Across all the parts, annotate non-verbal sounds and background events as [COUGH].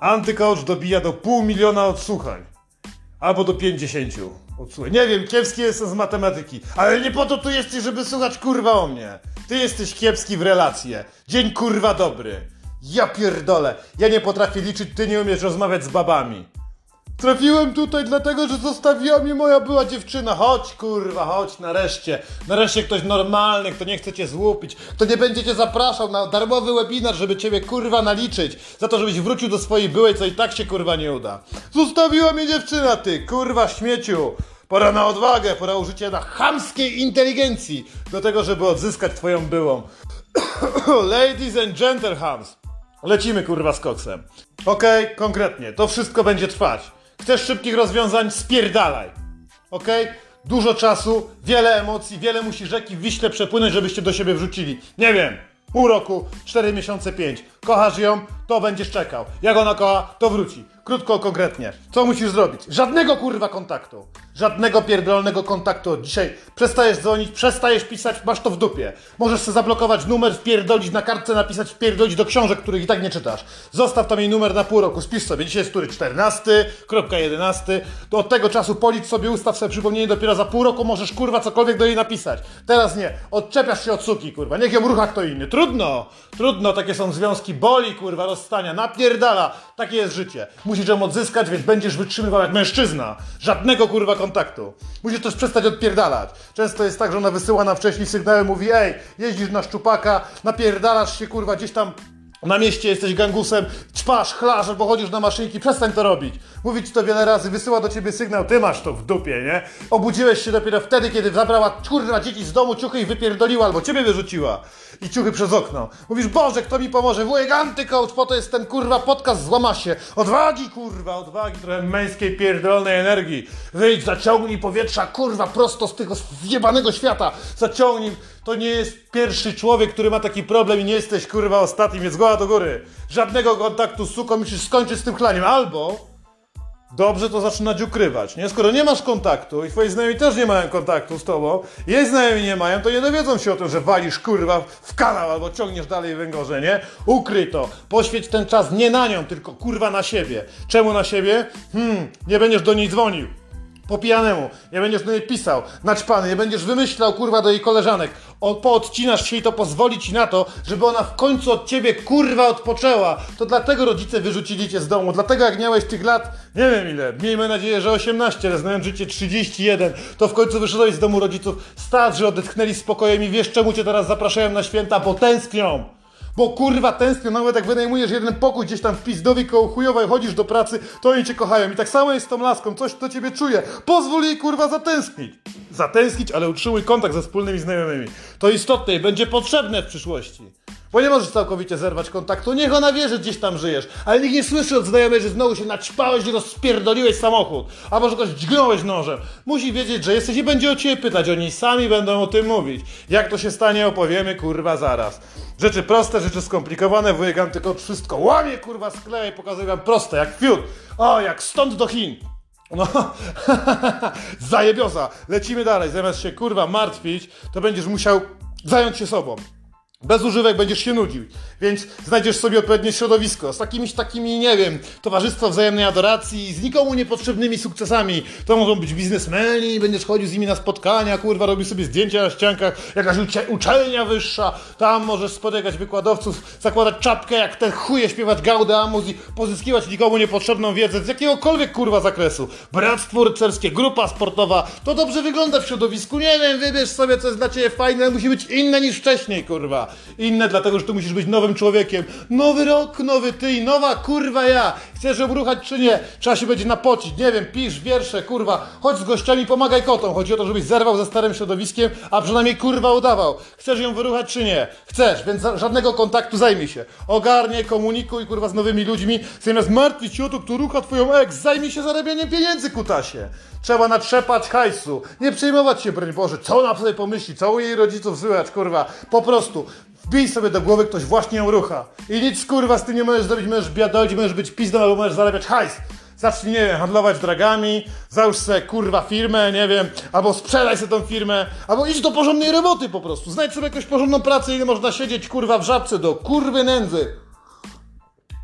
Antycoach dobija do pół miliona odsłuchań. Albo do pięćdziesięciu odsłuchań. Nie wiem, kiepski jestem z matematyki. Ale nie po to tu jesteś, żeby słuchać kurwa o mnie. Ty jesteś kiepski w relacje. Dzień kurwa dobry. Ja pierdolę. Ja nie potrafię liczyć, ty nie umiesz rozmawiać z babami. Trafiłem tutaj dlatego, że zostawiła mnie moja była dziewczyna. Chodź, kurwa, chodź, nareszcie. Nareszcie ktoś normalny, kto nie chce cię złupić, kto nie będzie cię zapraszał na darmowy webinar, żeby ciebie, kurwa, naliczyć. Za to, żebyś wrócił do swojej byłej, co i tak się, kurwa, nie uda. Zostawiła mnie dziewczyna, ty, kurwa, śmieciu. Pora na odwagę, pora użycia na chamskiej inteligencji do tego, żeby odzyskać twoją byłą. [COUGHS] Ladies and gentlemen, lecimy, kurwa, z koksem. Okej, konkretnie, to wszystko będzie trwać. Chcesz szybkich rozwiązań? Spierdalaj. Okej? Dużo czasu, wiele emocji, wiele musi rzeki w Wiśle przepłynąć, żebyście do siebie wrzucili. Nie wiem, pół roku, cztery miesiące, pięć. Kochasz ją, to będziesz czekał. Jak ona kocha, to wróci. Krótko, konkretnie. Co musisz zrobić? Żadnego kurwa kontaktu. Żadnego pierdolonego kontaktu od dzisiaj. Przestajesz dzwonić, przestajesz pisać, masz to w dupie. Możesz sobie zablokować numer, wpierdolić na kartce, napisać wpierdolić do książek, których i tak nie czytasz. Zostaw tam jej numer na pół roku, spisz sobie. Dzisiaj jest który 14, kropka 11. To od tego czasu policz sobie, ustaw sobie przypomnienie, dopiero za pół roku możesz kurwa cokolwiek do jej napisać. Teraz nie. Odczepiasz się od suki, kurwa. Niech ją rucha kto inny. Trudno. Trudno, takie są związki. Boli, kurwa, rozstania. Napierdala. Takie jest życie. Musisz ją odzyskać, więc będziesz wytrzymywał jak mężczyzna. Żadnego kurwa kontaktu. Musisz też przestać odpierdalać. Często jest tak, że ona wysyła nam wcześniej sygnały, mówi ej, jeździsz na szczupaka, napierdalasz się kurwa gdzieś tam na mieście jesteś gangusem, ćpasz, chlasz albo chodzisz na maszynki, przestań to robić. Mówi ci to wiele razy, wysyła do ciebie sygnał, ty masz to w dupie, nie? Obudziłeś się dopiero wtedy, kiedy zabrała kurwa dzieci z domu, ciuchy i wypierdoliła albo ciebie wyrzuciła. I ciuchy przez okno. Mówisz, Boże, kto mi pomoże? Wujek antycoach, po to jest ten kurwa podcast, złama się. Odwagi, kurwa, odwagi, trochę męskiej pierdolnej energii. Wyjdź, zaciągnij powietrza, kurwa, prosto z tego zjebanego świata. Zaciągnij to nie jest pierwszy człowiek, który ma taki problem i nie jesteś kurwa ostatnim, więc goła do góry. Żadnego kontaktu z suką, musisz skończyć z tym chlaniem. Albo dobrze to zaczynać ukrywać, nie? Skoro nie masz kontaktu i twoi znajomi też nie mają kontaktu z tobą, jej znajomi nie mają, to nie dowiedzą się o tym, że walisz kurwa w kanał albo ciągniesz dalej węgorze, nie? Ukryj to. Poświęć ten czas nie na nią, tylko kurwa na siebie. Czemu na siebie? Hmm, nie będziesz do niej dzwonił. Po pijanemu, nie będziesz do niej pisał, naćpany, nie będziesz wymyślał kurwa do jej koleżanek. O, poodcinasz się i to pozwoli ci na to, żeby ona w końcu od ciebie kurwa odpoczęła. To dlatego rodzice wyrzucili cię z domu, dlatego jak miałeś tych lat, nie wiem ile, miejmy nadzieję, że 18, ale znając życie 31, to w końcu wyszedłeś z domu rodziców, starzy odetchnęli spokojem i wiesz czemu cię teraz zapraszają na święta, bo tęsknią. Bo kurwa tęsknią, nawet jak wynajmujesz jeden pokój gdzieś tam w Pizdowi koło chujowa i chodzisz do pracy, to oni cię kochają. I tak samo jest z tą laską, coś do ciebie czuje. Pozwól jej kurwa zatęsknić. Zatęsknić, ale utrzymuj kontakt ze wspólnymi znajomymi. To istotne i będzie potrzebne w przyszłości. Bo nie możesz całkowicie zerwać kontaktu. Niech ona wie, że gdzieś tam żyjesz. Ale nikt nie słyszy od znajomej, że znowu się naćpałeś i rozpierdoliłeś samochód. Albo że kogoś dźgnąłeś nożem. Musi wiedzieć, że jesteś i będzie o ciebie pytać. Oni sami będą o tym mówić. Jak to się stanie, opowiemy kurwa zaraz. Rzeczy proste, rzeczy skomplikowane. Wujek tylko wszystko łamie kurwa skleja i pokazuje wam proste, jak fiut. O, jak stąd do Chin. No, [LAUGHS] zajebioza. Lecimy dalej. Zamiast się kurwa martwić, to będziesz musiał zająć się sobą. Bez używek będziesz się nudził, więc znajdziesz sobie odpowiednie środowisko z takimiś takimi, nie wiem, towarzystwo wzajemnej adoracji, z nikomu niepotrzebnymi sukcesami. To mogą być biznesmeni, będziesz chodził z nimi na spotkania, kurwa, robił sobie zdjęcia na ściankach, jakaś ucze uczelnia wyższa, tam możesz spotykać wykładowców, zakładać czapkę jak ten chuje, śpiewać gaudę i pozyskiwać nikomu niepotrzebną wiedzę z jakiegokolwiek kurwa zakresu. Bractwo rycerskie, grupa sportowa, to dobrze wygląda w środowisku, nie wiem, wybierz sobie co jest dla ciebie fajne, musi być inne niż wcześniej, kurwa. Inne dlatego, że ty musisz być nowym człowiekiem. Nowy rok, nowy ty i nowa kurwa ja. Chcesz ją ruchać czy nie? Trzeba się będzie napocić. Nie wiem, pisz wiersze, kurwa. Chodź z gościami, pomagaj kotom. Chodzi o to, żebyś zerwał ze starym środowiskiem, a przynajmniej kurwa udawał. Chcesz ją wyruchać czy nie? Chcesz, więc żadnego kontaktu zajmij się. Ogarnie, komunikuj kurwa z nowymi ludźmi. Zamiast martwić się o to, kto rucha twoją ex, zajmij się zarabianiem pieniędzy, kutasie. Trzeba natrzepać hajsu. Nie przejmować się, broń Boże, co ona sobie pomyśli, co u jej rodziców złyłać, kurwa. Po prostu wbij sobie do głowy, ktoś właśnie ją rucha. I nic, kurwa, z tym nie możesz zrobić, możesz biadolić, możesz być pizdą, albo możesz zarabiać hajs. Zacznij, nie wiem, handlować dragami, załóż sobie, kurwa, firmę, nie wiem, albo sprzedaj sobie tą firmę, albo idź do porządnej roboty po prostu. Znajdź sobie jakąś porządną pracę, ile można siedzieć, kurwa, w żabce do kurwy nędzy.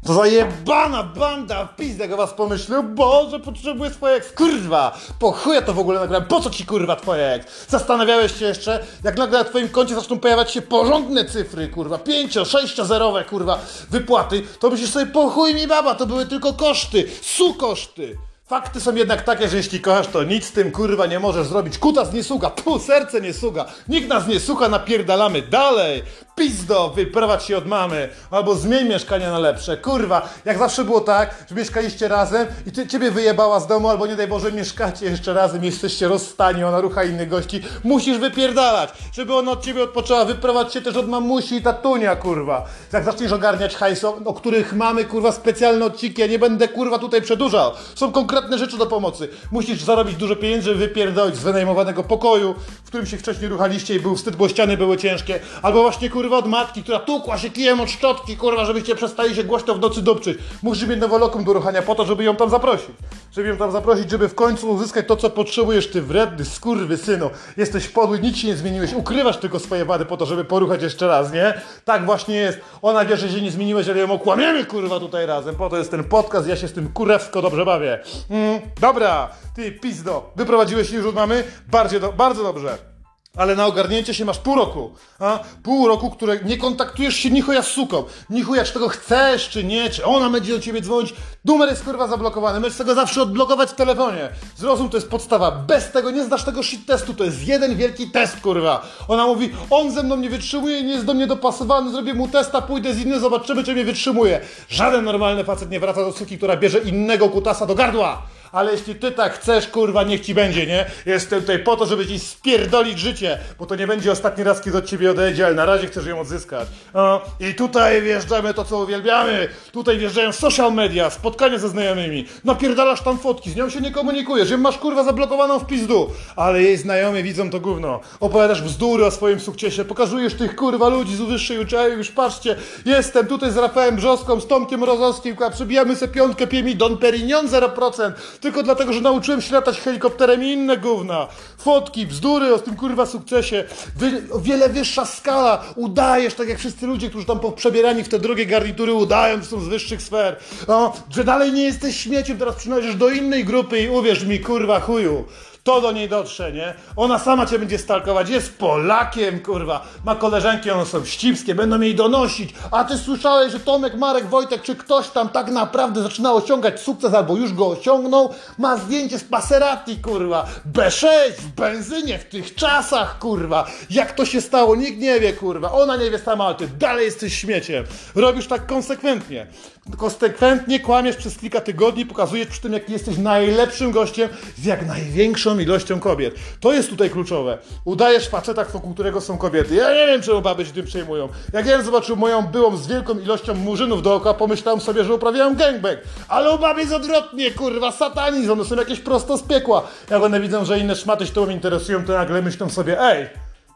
To zajebana banda w pizdę, jak o was pomyślał, Boże, potrzebuję swoje kurwa, po chuja to w ogóle nagrałem, po co ci kurwa twoje ex? Zastanawiałeś się jeszcze, jak nagle na twoim koncie zaczną pojawiać się porządne cyfry, kurwa, pięcio, sześciozerowe, kurwa, wypłaty, to myślisz sobie, po chuj mi baba, to były tylko koszty, su koszty. Fakty są jednak takie, że jeśli kochasz, to nic z tym kurwa nie możesz zrobić. Kutas nie suga, pół serce nie suga. Nikt nas nie słucha, napierdalamy dalej. Pizdo, wyprowadź się od mamy. Albo zmień mieszkanie na lepsze. Kurwa, jak zawsze było tak, że mieszkaliście razem i ty, ciebie wyjebała z domu, albo nie daj Boże, mieszkacie jeszcze razem, jesteście rozstani, ona rucha innych gości. Musisz wypierdalać, żeby ona od ciebie odpoczęła. Wyprowadź się też od mamusi i tatunia, kurwa. Jak zaczniesz ogarniać hajs, o, o których mamy, kurwa, specjalne odcinki, ja nie będę, kurwa, tutaj przedłużał. Są konkretne rzeczy do pomocy. Musisz zarobić dużo pieniędzy, żeby wypierdolić z wynajmowanego pokoju, w którym się wcześniej ruchaliście i był wstyd, bo ściany były ciężkie. Albo właśnie, kurwa, od matki, która tukła się kijem od szczotki, kurwa, żebyście przestali się głośno w nocy dupczyć. Musisz mieć nowolokum do ruchania po to, żeby ją tam zaprosić. Żeby ją tam zaprosić, żeby w końcu uzyskać to, co potrzebujesz, ty wredny skurwy synu. Jesteś podły, nic się nie zmieniłeś, ukrywasz tylko swoje wady po to, żeby poruchać jeszcze raz, nie? Tak właśnie jest. Ona wie, że się nie zmieniłeś, ale ją okłamiemy, kurwa, tutaj razem. Po to jest ten podcast, ja się z tym kurewsko dobrze bawię. Mm, dobra, ty pizdo, wyprowadziłeś się już od mamy? Bardzo, do, bardzo dobrze. Ale na ogarnięcie się masz pół roku. A? Pół roku, które nie kontaktujesz się nichuja z suką. Nichuja, czy tego chcesz, czy nie, czy ona będzie do ciebie dzwonić. Numer jest kurwa zablokowany. Możesz tego zawsze odblokować w telefonie. Zrozum, to jest podstawa. Bez tego nie zdasz tego shit testu. To jest jeden wielki test, kurwa. Ona mówi, on ze mną nie wytrzymuje, nie jest do mnie dopasowany, zrobię mu testa, pójdę z innym, zobaczymy, czy mnie wytrzymuje. Żaden normalny facet nie wraca do suki, która bierze innego kutasa do gardła ale jeśli ty tak chcesz, kurwa, niech ci będzie, nie? Jestem tutaj po to, żeby ci spierdolić życie, bo to nie będzie ostatni raz, kiedy od ciebie odejdzie, ale na razie chcesz ją odzyskać. O, I tutaj wjeżdżamy to, co uwielbiamy. Tutaj wjeżdżają social media, spotkania ze znajomymi. Napierdalasz tam fotki, z nią się nie komunikujesz, ją masz, kurwa, zablokowaną w pizdu. Ale jej znajomi widzą to gówno. Opowiadasz bzdury o swoim sukcesie, pokazujesz tych, kurwa, ludzi z wyższej uczelni, już patrzcie, jestem tutaj z Rafałem Brzoską, z Tomkiem Rozowskim, kurwa, przybijamy sobie piątkę, piemi Don Perignon 0%, tylko dlatego, że nauczyłem się latać helikopterem i inne gówna. Fotki, bzdury o tym kurwa sukcesie. Wy, o wiele wyższa skala. Udajesz, tak jak wszyscy ludzie, którzy tam przebierani w te drugie garnitury udają, że są z wyższych sfer. No, że dalej nie jesteś śmieciem, teraz przynależysz do innej grupy i uwierz mi, kurwa chuju to do niej dotrze, nie? Ona sama cię będzie stalkować, jest Polakiem, kurwa, ma koleżanki, one są ścipskie, będą jej donosić, a ty słyszałeś, że Tomek, Marek, Wojtek, czy ktoś tam tak naprawdę zaczyna osiągać sukces, albo już go osiągnął, ma zdjęcie z Passerati, kurwa, B6, w benzynie, w tych czasach, kurwa, jak to się stało, nikt nie wie, kurwa, ona nie wie sama, ale ty dalej jesteś śmieciem, robisz tak konsekwentnie, konsekwentnie kłamiesz przez kilka tygodni, pokazujesz przy tym, jaki jesteś najlepszym gościem z jak największą ilością kobiet. To jest tutaj kluczowe. Udajesz faceta, wokół którego są kobiety. Ja nie wiem, czemu baby się tym przejmują. Jak ja zobaczył moją byłą z wielką ilością murzynów dookoła, pomyślałem sobie, że uprawiałem gangbang. Ale u baby jest odwrotnie, kurwa, satanizm, one są jakieś prosto z piekła. Jak one widzą, że inne szmaty się tobą interesują, to nagle myślą sobie, ej,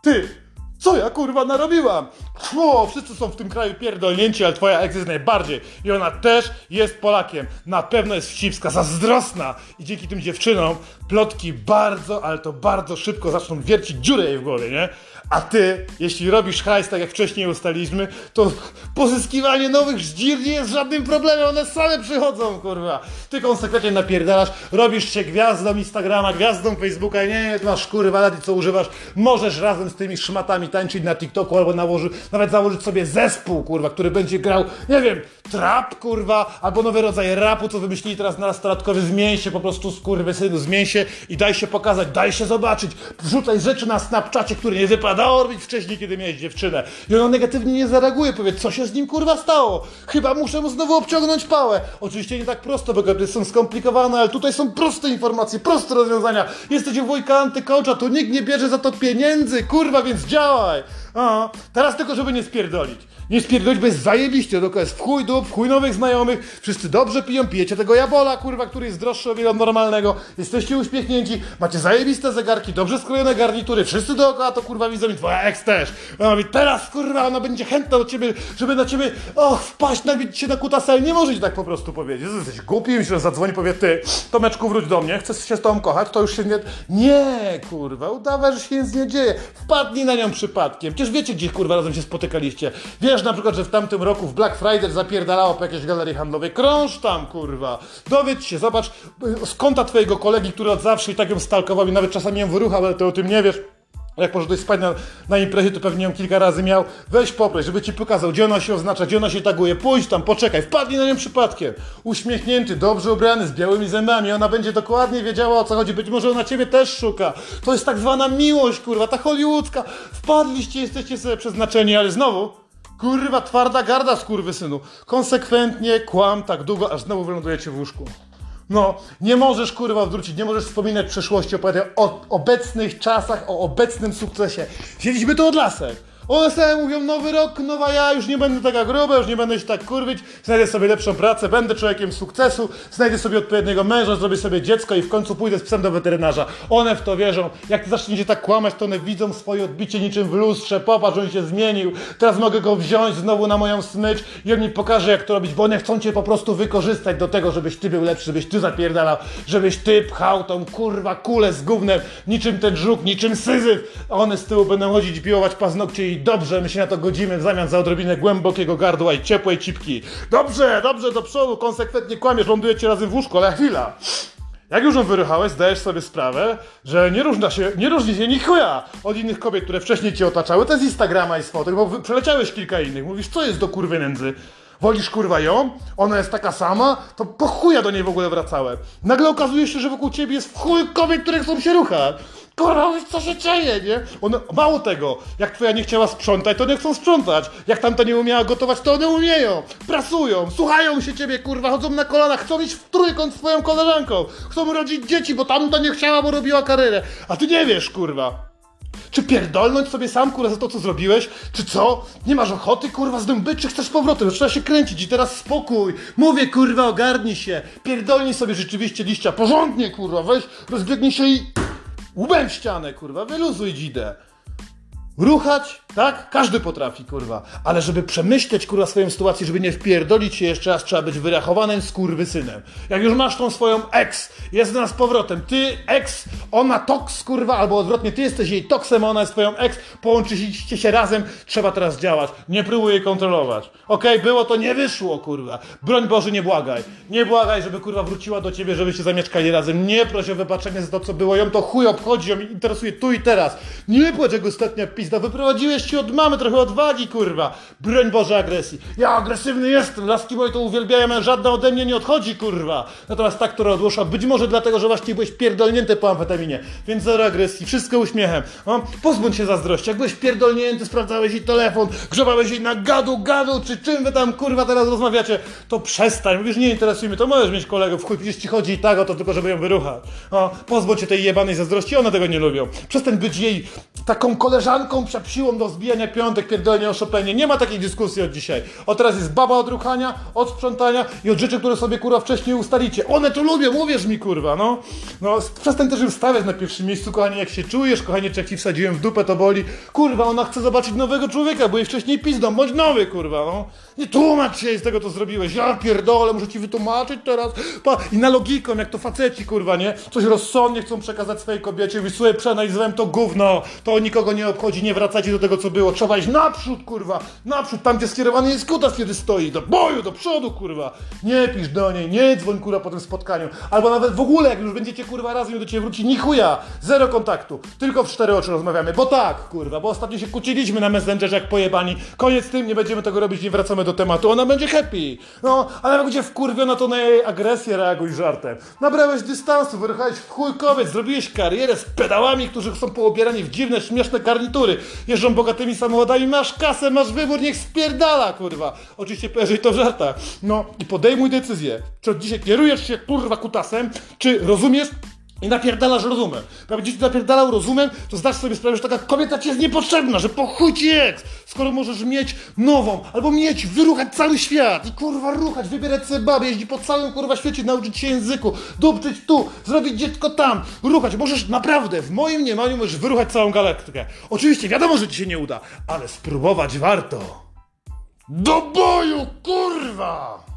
ty, co ja kurwa narobiłam? O, wszyscy są w tym kraju pierdolnięci, ale twoja ex jest najbardziej. I ona też jest Polakiem. Na pewno jest wścibska, zazdrosna. I dzięki tym dziewczynom plotki bardzo, ale to bardzo szybko zaczną wiercić dziurę jej w głowie, nie? A ty, jeśli robisz hajs, tak jak wcześniej ustaliliśmy, to pozyskiwanie nowych żdzir nie jest żadnym problemem, one same przychodzą, kurwa. Ty konsekwentnie napierdalasz, robisz się gwiazdą Instagrama, gwiazdą Facebooka i nie, masz kurwa i co używasz, możesz razem z tymi szmatami tańczyć na TikToku albo nałoży, nawet założyć sobie zespół, kurwa, który będzie grał, nie wiem, trap, kurwa, albo nowy rodzaj rapu, co wymyślili teraz nastolatkowie, zmień się po prostu, synu, zmień się i daj się pokazać, daj się zobaczyć, wrzucaj rzeczy na Snapchacie, które nie wypadało robić wcześniej, kiedy miałeś dziewczynę. I ona negatywnie nie zareaguje, powie, co się z nim kurwa stało? Chyba muszę mu znowu obciągnąć pałę. Oczywiście nie tak prosto, bo kobiety są skomplikowane, ale tutaj są proste informacje, proste rozwiązania. Jesteś wujka antykołcza, to nikt nie bierze za to pieniędzy, kurwa, więc działaj. A, teraz tylko, żeby nie spierdolić. Nie spierdolić, bo jest zajebiście, tylko jest w chuj dup, w chuj nowych znajomych, wszyscy dobrze piją, pijecie tego jabola, kurwa, który jest droższy o wiele od normalnego, jesteście uśmiechnięci, macie zajebiste zegarki, dobrze skrojone garnitury, wszyscy dookoła to kurwa widzą i twoja ex też. Ona mówi, teraz kurwa, ona będzie chętna do ciebie, żeby na ciebie, och, wpaść, nabić się na kutasa, ale nie możesz tak po prostu powiedzieć. Jesteś głupi, myślę, że zadzwoni, powie, ty, Tomeczku, wróć do mnie, chcesz się z tobą kochać, to już się nie... Nie, kurwa, udawaj, że się nic nie dzieje. Wpadnij na nią przypadkiem. Przecież wiecie, gdzie kurwa razem się spotykaliście. Wiesz na przykład, że w tamtym roku w Black Friday zapierdolił napierdalało po jakiejś galerii handlowej. Krąż tam, kurwa. Dowiedz się, zobacz y, z konta twojego kolegi, który od zawsze i tak ją stalkował i nawet czasami ją wyruchał, ale ty o tym nie wiesz. Jak poszedłeś spać na, na imprezie, to pewnie ją kilka razy miał. Weź poproś, żeby ci pokazał, gdzie ona się oznacza, gdzie ona się taguje. Pójdź tam, poczekaj, wpadnij na nią przypadkiem. Uśmiechnięty, dobrze ubrany, z białymi zębami. Ona będzie dokładnie wiedziała o co chodzi. Być może ona ciebie też szuka. To jest tak zwana miłość, kurwa, ta hollywoodzka. Wpadliście, jesteście sobie przeznaczeni, ale znowu. Kurwa, twarda garda, synu. Konsekwentnie kłam tak długo, aż znowu wylądujecie w łóżku. No, nie możesz kurwa wrócić, nie możesz wspominać przeszłości, opowiadać o obecnych czasach, o obecnym sukcesie. Siedzieliśmy tu od lasek. One sobie mówią, nowy rok, nowa ja, już nie będę taka gruba, już nie będę się tak kurwić, znajdę sobie lepszą pracę, będę człowiekiem sukcesu, znajdę sobie odpowiedniego męża, zrobię sobie dziecko i w końcu pójdę z psem do weterynarza. One w to wierzą. Jak ty zaczniecie tak kłamać, to one widzą swoje odbicie niczym w lustrze, popatrz, on się zmienił, teraz mogę go wziąć znowu na moją smycz i on mi pokaże, jak to robić, bo one chcą cię po prostu wykorzystać do tego, żebyś ty był lepszy, żebyś ty zapierdalał, żebyś ty pchał tą kurwa kulę z gównem, niczym ten żuk, niczym syzyf, a one z tyłu będą chodzić, biłować paznokcie i dobrze, my się na to godzimy w zamian za odrobinę głębokiego gardła i ciepłej cipki. Dobrze, dobrze, do przodu, konsekwentnie kłamiesz, lądujecie razem w łóżku, ale chwila. Jak już ją wyruchałeś, zdajesz sobie sprawę, że nie, różna się, nie różni się ni od innych kobiet, które wcześniej cię otaczały. To jest Instagrama i z fotek, bo przeleciałeś kilka innych. Mówisz, co jest do kurwy nędzy? Wolisz kurwa ją? Ona jest taka sama? To po chuja do niej w ogóle wracałem. Nagle okazuje się, że wokół ciebie jest w chuj kobiet, które chcą się ruchać. Kurwa, co się dzieje, nie? One, mało tego, jak twoja nie chciała sprzątać, to nie chcą sprzątać. Jak tamta nie umiała gotować, to one umieją. Prasują, słuchają się ciebie, kurwa, chodzą na kolanach, chcą iść w trójkąt z twoją koleżanką. Chcą rodzić dzieci, bo tamta nie chciała, bo robiła karierę. A ty nie wiesz, kurwa. Czy pierdolnąć sobie sam, kurwa, za to, co zrobiłeś? Czy co? Nie masz ochoty, kurwa, zdąbyć, czy chcesz z powrotem? Trzeba się kręcić i teraz spokój. Mówię, kurwa, ogarnij się. Pierdolnij sobie rzeczywiście liścia. Porządnie, kurwa, weź, rozbiegnij się i... Łbem w ścianę, kurwa, wyluzuj dzidę. Ruchać, tak? Każdy potrafi, kurwa. Ale żeby przemyśleć, kurwa, swoją sytuację, żeby nie wpierdolić się jeszcze raz, trzeba być wyrachowanym synem. Jak już masz tą swoją ex, jest na z powrotem, ty ex, ona toks, kurwa, albo odwrotnie, ty jesteś jej toksem, ona jest twoją ex, połączyliście się razem, trzeba teraz działać. Nie próbuj jej kontrolować. Okej, okay, było to, nie wyszło, kurwa. Broń Boże, nie błagaj. Nie błagaj, żeby, kurwa, wróciła do ciebie, żebyście zamieszkali razem. Nie proś o wybaczenie za to, co było. Ją to chuj obchodzi, ją interesuje tu i teraz. Nie płacz jak ostatnia pizda, wyprowadziłeś się od mamy, trochę odwagi, kurwa. Broń Boże agresji. Ja agresywny jestem, laski moje to uwielbiają, żadna ode mnie nie odchodzi, kurwa. Natomiast ta, która odłosza, być może dlatego, że właśnie byłeś pierdolnięty po amfetaminie. Więc zero agresji, wszystko uśmiechem. No, pozbądź się zazdrości. Jak byłeś pierdolnięty, sprawdzałeś jej telefon, grzebałeś jej na gadu, gadu, czy czym wy tam, kurwa, teraz rozmawiacie, to przestań. Mówisz, nie interesuje mnie, to możesz mieć kolegów, chuj, przecież ci chodzi i tak o to tylko, żeby ją wyruchać. No, pozbądź się tej jebanej zazdrości, one tego nie lubią. Przestań być jej taką koleżanką, siłą do zbijania piątek, pierdolenia o Chopinie. Nie ma takiej dyskusji od dzisiaj. O teraz jest baba od ruchania, od sprzątania i od rzeczy, które sobie kurwa wcześniej ustalicie. One to lubią, mówisz mi kurwa, no. No przestań też im stawiać na pierwszym miejscu, kochanie, jak się czujesz, kochanie, czy jak ci wsadziłem w dupę, to boli. Kurwa, ona chce zobaczyć nowego człowieka, bo jej wcześniej pizdą, bądź nowy, kurwa, no. Nie tłumacz się z tego, co zrobiłeś. Ja pierdolę, muszę ci wytłumaczyć teraz. Pa. I na logiką, jak to faceci, kurwa, nie? Coś rozsądnie chcą przekazać swojej kobiecie. Mówisz, słuchaj, przenajzwem to gówno. To nikogo nie obchodzi, nie wracajcie do tego, co było. Trzeba iść naprzód, kurwa. Naprzód, tam gdzie skierowany jest kutas, kiedy stoi. Do boju, do przodu, kurwa. Nie pisz do niej, nie dzwoń, kurwa, po tym spotkaniu. Albo nawet w ogóle, jak już będziecie, kurwa, razem i do ciebie wróci, ni chuja. Zero kontaktu. Tylko w cztery oczy rozmawiamy. Bo tak, kurwa, bo ostatnio się kłóciliśmy na Messengerze jak pojebani. Koniec tym, nie będziemy tego robić, nie wracamy do tematu. Ona będzie happy. No, ale jak będzie wkurwiona, to na jej agresję reaguj żartem. Nabrałeś dystansu, wyruchałeś w chuj kobiet, zrobiłeś karierę z pedałami, którzy są poobierani w dziwne, śmieszne garnitury. Jeżdżą bogatymi samochodami, masz kasę, masz wybór, niech spierdala, kurwa. Oczywiście jeżeli to w żartach. No i podejmuj decyzję. Czy od dzisiaj kierujesz się, kurwa, kutasem, czy rozumiesz, i napierdalasz rozumem. Jak będziesz napierdalał rozumem, to zdasz sobie sprawę, że taka kobieta ci jest niepotrzebna, że po chuj ci jest, skoro możesz mieć nową, albo mieć, wyruchać cały świat i kurwa ruchać, wybierać sobie babę, jeździć po całym kurwa świecie, nauczyć się języku, dupczyć tu, zrobić dziecko tam, ruchać. Możesz naprawdę, w moim mniemaniu możesz wyruchać całą galaktykę. Oczywiście wiadomo, że ci się nie uda, ale spróbować warto. Do boju, kurwa!